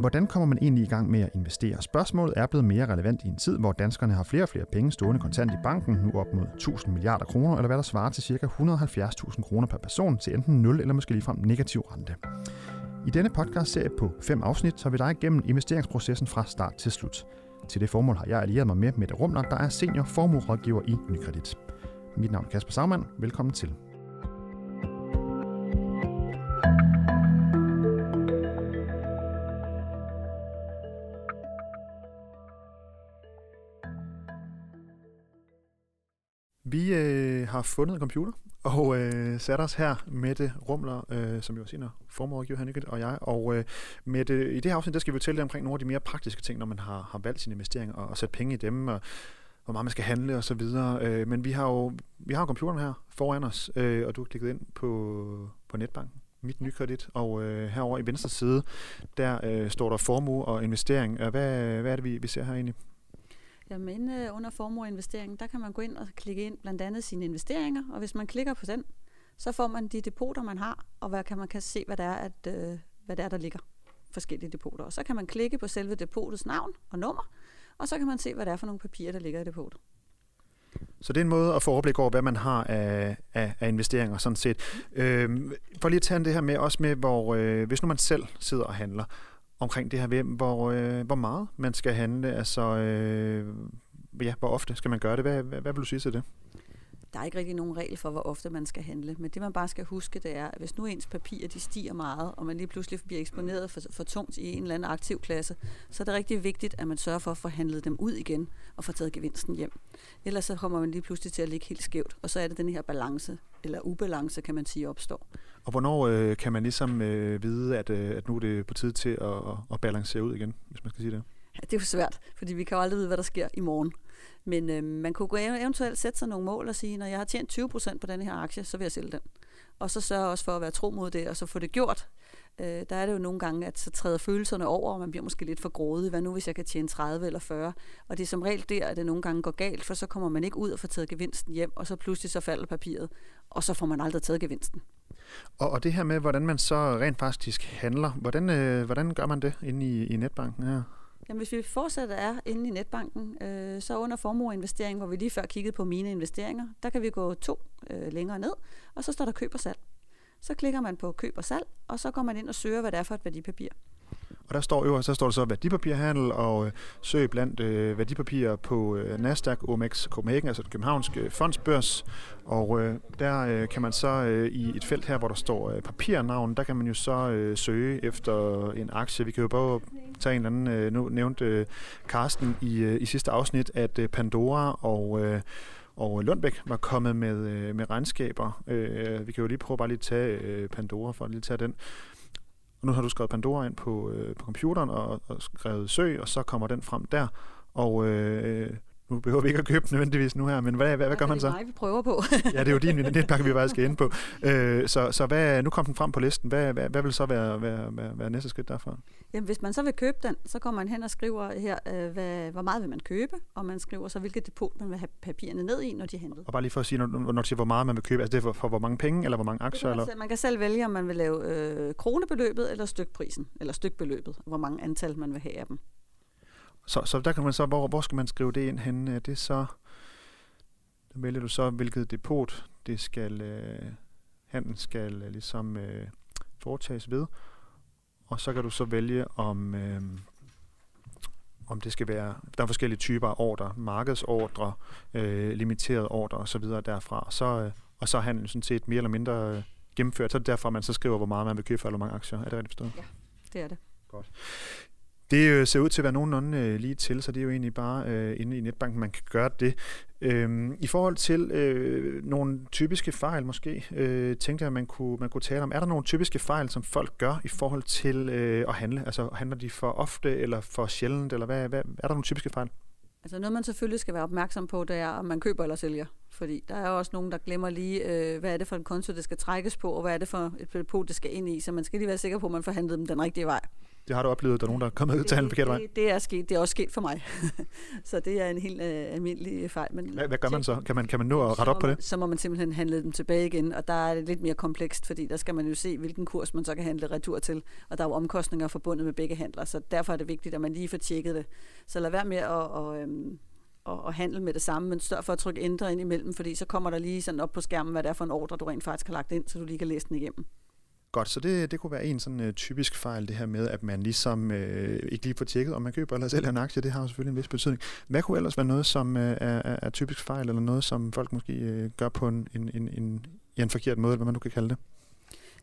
Hvordan kommer man egentlig i gang med at investere? Spørgsmålet er blevet mere relevant i en tid, hvor danskerne har flere og flere penge stående kontant i banken, nu op mod 1000 milliarder kroner, eller hvad der svarer til ca. 170.000 kroner per person til enten 0 eller måske ligefrem negativ rente. I denne podcast-serie på fem afsnit tager vi dig igennem investeringsprocessen fra start til slut. Til det formål har jeg allieret mig med Mette Rumler, der er senior formuerådgiver i Nykredit. Mit navn er Kasper Sagmann. Velkommen til. Vi øh, har fundet en computer og øh, sat os her, med det Rumler, øh, som jo er senere formålgiver Henrik og jeg. Og øh, det i det her afsnit, der skal vi fortælle omkring nogle af de mere praktiske ting, når man har, har valgt sine investeringer og, og sat penge i dem, og hvor meget man skal handle og så videre. Øh, men vi har jo vi har computeren her foran os, øh, og du har klikket ind på, på netbanken mit nykredit, og øh, herover i venstre side, der øh, står der formue og investering. Hvad, hvad er det, vi, vi ser her egentlig? Jamen øh, under formueinvestering, der kan man gå ind og klikke ind blandt andet sine investeringer, og hvis man klikker på den, så får man de depoter, man har, og hvad kan man kan se, hvad det er, at, øh, hvad det er, der ligger forskellige depoter. Og så kan man klikke på selve depotets navn og nummer, og så kan man se, hvad det er for nogle papirer, der ligger i depotet. Så det er en måde at få overblik over, hvad man har af, af, af investeringer sådan set. Øh, for lige at tage det her med, også med, hvor øh, hvis nu man selv sidder og handler, omkring det her ved, hvor, øh, hvor meget man skal handle, altså øh, ja, hvor ofte skal man gøre det? Hvad, hvad, hvad vil du sige til det? Der er ikke rigtig nogen regel for, hvor ofte man skal handle, men det man bare skal huske, det er, at hvis nu ens papirer de stiger meget, og man lige pludselig bliver eksponeret for, for tungt i en eller anden aktiv klasse, så er det rigtig vigtigt, at man sørger for at få handlet dem ud igen og få taget gevinsten hjem. Ellers så kommer man lige pludselig til at ligge helt skævt, og så er det den her balance, eller ubalance, kan man sige, opstår. Og hvornår øh, kan man ligesom øh, vide, at, øh, at nu er det på tide til at, at balancere ud igen, hvis man skal sige det? Ja, det er jo svært, fordi vi kan jo aldrig vide, hvad der sker i morgen. Men øh, man kunne eventuelt sætte sig nogle mål og sige, når jeg har tjent 20% på den her aktie, så vil jeg sælge den. Og så sørge også for at være tro mod det, og så få det gjort. Øh, der er det jo nogle gange, at så træder følelserne over, og man bliver måske lidt for grådig. Hvad nu, hvis jeg kan tjene 30 eller 40? Og det er som regel der, at det nogle gange går galt, for så kommer man ikke ud og får taget gevinsten hjem, og så pludselig så falder papiret, og så får man aldrig taget gevinsten. Og, og det her med, hvordan man så rent faktisk handler, hvordan, øh, hvordan gør man det inde i, i netbanken her? Jamen, hvis vi fortsætter er inde i netbanken, øh, så under formueinvestering, hvor vi lige før kiggede på mine investeringer, der kan vi gå to øh, længere ned, og så står der køb og salg. Så klikker man på køb og salg, og så går man ind og søger, hvad det er for et værdipapir. Og der står øverst, så står der så værdipapirhandel og øh, søg blandt øh, værdipapirer på øh, Nasdaq OMX Copenhagen, altså den københavnske fondsbørs. Og øh, der øh, kan man så øh, i et felt her, hvor der står øh, papirnavn, der kan man jo så øh, søge efter en aktie. Vi kan jo bare tage en eller anden, øh, nu nævnte øh, Carsten i, øh, i sidste afsnit, at øh, Pandora og... Øh, og Lundbæk var kommet med, øh, med regnskaber. Øh, vi kan jo lige prøve bare lige at tage øh, Pandora for at lige tage den. Og nu har du skrevet Pandora ind på, øh, på computeren og, og skrevet søg, og så kommer den frem der. Og øh, nu behøver vi ikke at købe nødvendigvis nu her, men hvad, hvad, hvad gør man så? Det er mig, vi prøver på. ja, det er jo din netpakke, vi faktisk skal ind på. Øh, så så hvad, nu kom den frem på listen. Hvad, hvad, hvad vil så være, være, være, være næste skridt derfra? Jamen, hvis man så vil købe den, så kommer man hen og skriver her, øh, hvad, hvor meget vil man købe, og man skriver så, hvilket depot man vil have papirerne ned i, når de er hentet. Og bare lige for at sige, når, når du siger, hvor meget man vil købe, altså det er for, for hvor mange penge, eller hvor mange aktier? Man, eller? man kan selv vælge, om man vil lave øh, kronebeløbet eller stykprisen, eller stykbeløbet, hvor mange antal man vil have af dem. Så, så der kan man så, hvor, hvor skal man skrive det ind henne? Er det så, der vælger du så, hvilket depot det skal, øh, handlen skal øh, ligesom øh, foretages ved. Og så kan du så vælge, om, øh, om det skal være, der er forskellige typer af ordre, markedsordre, øh, limiterede ordre osv. derfra. Så, øh, og så er handlen sådan set mere eller mindre øh, gennemført. Så er det derfor, man så skriver, hvor meget man vil købe for, eller hvor mange aktier. Er det rigtigt forstået? Ja, det er det. Godt. Det øh, ser ud til at være nogenlunde øh, lige til, så det er jo egentlig bare øh, inde i netbanken, man kan gøre det. Øhm, I forhold til øh, nogle typiske fejl måske, øh, tænkte jeg, at man kunne, man kunne tale om. Er der nogle typiske fejl, som folk gør i forhold til øh, at handle? Altså handler de for ofte eller for sjældent, eller hvad, hvad, er der nogle typiske fejl? Altså noget, man selvfølgelig skal være opmærksom på, det er, om man køber eller sælger. Fordi der er også nogen, der glemmer lige, øh, hvad er det for en konto, det skal trækkes på, og hvad er det for et depot, det skal ind i. Så man skal lige være sikker på, at man får handlet dem den rigtige vej. Det har du oplevet, der er nogen, der er kommet ud til handle forkert vej? Det, det, er sket. Det er også sket for mig. så det er en helt uh, almindelig fejl. Men hvad, hvad gør man så? Kan man, kan man nå at rette op på det? Så må man simpelthen handle dem tilbage igen, og der er det lidt mere komplekst, fordi der skal man jo se, hvilken kurs man så kan handle retur til, og der er jo omkostninger forbundet med begge handler, så derfor er det vigtigt, at man lige får tjekket det. Så lad være med at, og, øhm, og, og handle med det samme, men stør for at trykke ændre ind imellem, fordi så kommer der lige sådan op på skærmen, hvad det er for en ordre, du rent faktisk har lagt ind, så du lige kan læse den igennem. Godt, så det, det kunne være en sådan uh, typisk fejl, det her med, at man ligesom uh, ikke lige får tjekket, om man køber eller sælger en aktie. Det har jo selvfølgelig en vis betydning. Hvad kunne ellers være noget, som uh, er, er typisk fejl, eller noget, som folk måske uh, gør på en, en, en, en, en forkert måde, eller hvad man nu kan kalde det?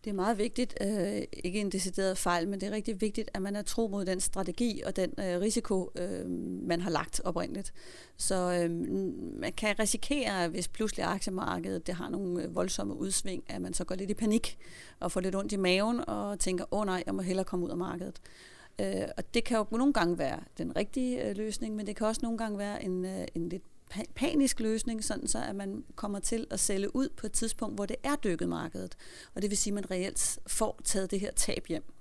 Det er meget vigtigt, øh, ikke en decideret fejl, men det er rigtig vigtigt, at man er tro mod den strategi og den øh, risiko, øh, man har lagt oprindeligt. Så øh, man kan risikere, hvis pludselig aktiemarkedet det har nogle øh, voldsomme udsving, at man så går lidt i panik og får lidt ondt i maven og tænker, åh oh, nej, jeg må hellere komme ud af markedet. Øh, og det kan jo nogle gange være den rigtige øh, løsning, men det kan også nogle gange være en, øh, en lidt panisk løsning, sådan så at man kommer til at sælge ud på et tidspunkt, hvor det er dykket markedet. Og det vil sige, at man reelt får taget det her tab hjem.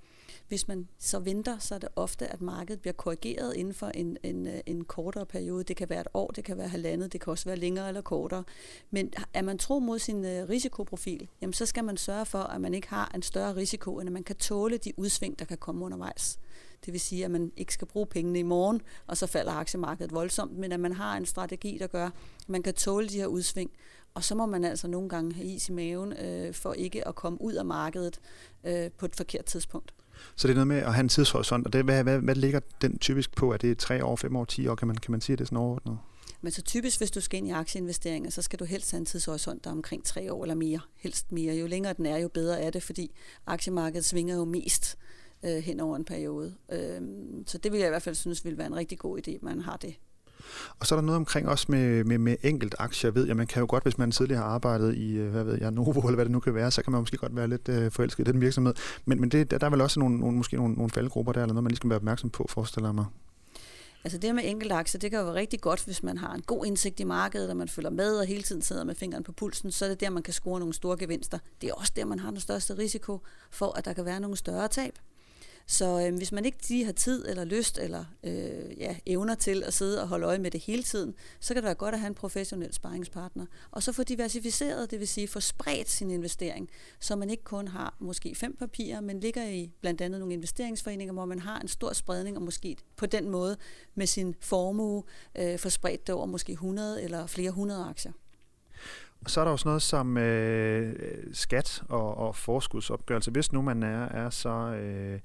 Hvis man så venter, så er det ofte, at markedet bliver korrigeret inden for en, en, en kortere periode. Det kan være et år, det kan være halvandet, det kan også være længere eller kortere. Men er man tro mod sin øh, risikoprofil, jamen så skal man sørge for, at man ikke har en større risiko, end at man kan tåle de udsving, der kan komme undervejs. Det vil sige, at man ikke skal bruge pengene i morgen, og så falder aktiemarkedet voldsomt, men at man har en strategi, der gør, at man kan tåle de her udsving. Og så må man altså nogle gange have is i maven, øh, for ikke at komme ud af markedet øh, på et forkert tidspunkt. Så det er noget med at have en tidshorisont, og det, hvad, hvad, hvad ligger den typisk på? Er det tre år, fem år, ti år? Kan man, kan man sige det sådan overordnet? Men så typisk, hvis du skal ind i aktieinvesteringer, så skal du helst have en tidshorisont, der er omkring tre år eller mere. Helst mere. Jo længere den er, jo bedre er det, fordi aktiemarkedet svinger jo mest øh, hen over en periode. Øh, så det vil jeg i hvert fald synes ville være en rigtig god idé, at man har det. Og så er der noget omkring også med, med, med enkelt aktier. Jeg ved jeg, man kan jo godt, hvis man tidligere har arbejdet i, øh, hvad ved jeg, Novo eller hvad det nu kan være, så kan man måske godt være lidt øh, forelsket i den virksomhed. Men, men det, der, der er vel også nogle, nogle, måske nogle, nogle faldgrupper der, eller noget, man lige skal være opmærksom på, forestiller jeg mig. Altså det med enkeltaktier, det kan jo være rigtig godt, hvis man har en god indsigt i markedet, og man følger med og hele tiden sidder med fingeren på pulsen, så er det der, man kan score nogle store gevinster. Det er også der, man har den største risiko for, at der kan være nogle større tab. Så øh, hvis man ikke lige har tid eller lyst eller øh, ja, evner til at sidde og holde øje med det hele tiden, så kan det være godt at have en professionel sparringspartner. Og så få diversificeret, det vil sige få spredt sin investering, så man ikke kun har måske fem papirer, men ligger i blandt andet nogle investeringsforeninger, hvor man har en stor spredning og måske på den måde med sin formue øh, få spredt det over måske 100 eller flere hundrede aktier. Så er der også noget som øh, skat og, og forskudsopgørelse. Hvis nu man er, er så øh,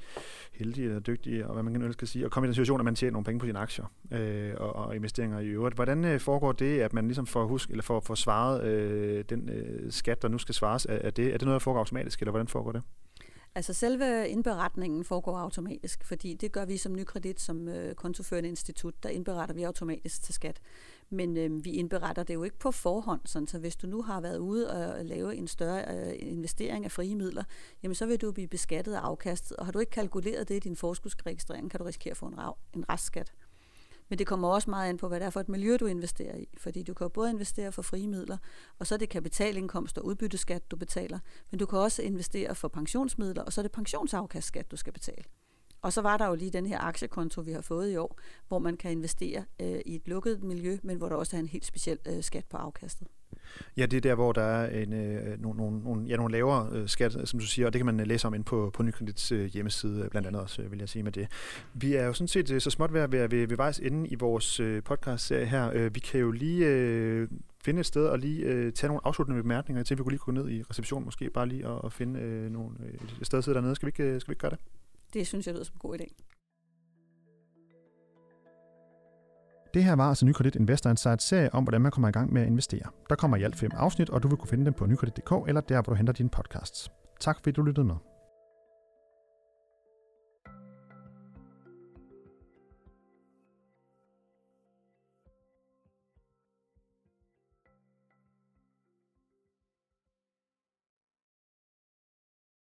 heldig eller dygtig, og hvad man kan ønske at sige, og komme i den situation, at man tjener nogle penge på sine aktier øh, og, og investeringer i øvrigt. Hvordan øh, foregår det, at man ligesom får, husk, eller får, får svaret øh, den øh, skat, der nu skal svares? Er, er, det, er det noget, der foregår automatisk, eller hvordan foregår det? Altså selve indberetningen foregår automatisk, fordi det gør vi som nykredit, som øh, kontoførende institut, der indberetter vi automatisk til skat. Men øh, vi indberetter det jo ikke på forhånd, sådan, så hvis du nu har været ude og lave en større øh, investering af frie midler, jamen så vil du blive beskattet af afkastet, og har du ikke kalkuleret det i din forskudsregistrering, kan du risikere at få en, rav, en restskat. Men det kommer også meget an på, hvad det er for et miljø, du investerer i. Fordi du kan både investere for frie midler, og så er det kapitalindkomst og udbytteskat, du betaler. Men du kan også investere for pensionsmidler, og så er det pensionsafkastskat, du skal betale. Og så var der jo lige den her aktiekonto, vi har fået i år, hvor man kan investere øh, i et lukket miljø, men hvor der også er en helt speciel øh, skat på afkastet. Ja, det er der, hvor der er en, øh, nogle, nogle, ja, nogle lavere øh, skat, øh, som du siger, og det kan man øh, læse om ind på, på Nykredits øh, hjemmeside, øh, blandt andet også, vil jeg sige med det. Vi er jo sådan set øh, så småt ved at være ved, ved vejs ende i vores øh, podcast-serie her. Øh, vi kan jo lige øh, finde et sted og lige øh, tage nogle afsluttende bemærkninger Jeg tænkte, vi kunne lige gå ned i receptionen måske, bare lige og, og finde øh, nogle, øh, et sted at sidde dernede. Skal vi, ikke, skal vi ikke gøre det? Det synes jeg lyder som en god idé. Det her var altså Nykredit Investor Insight serie om, hvordan man kommer i gang med at investere. Der kommer i alt fem afsnit, og du vil kunne finde dem på nykredit.dk eller der, hvor du henter dine podcasts. Tak fordi du lyttede med.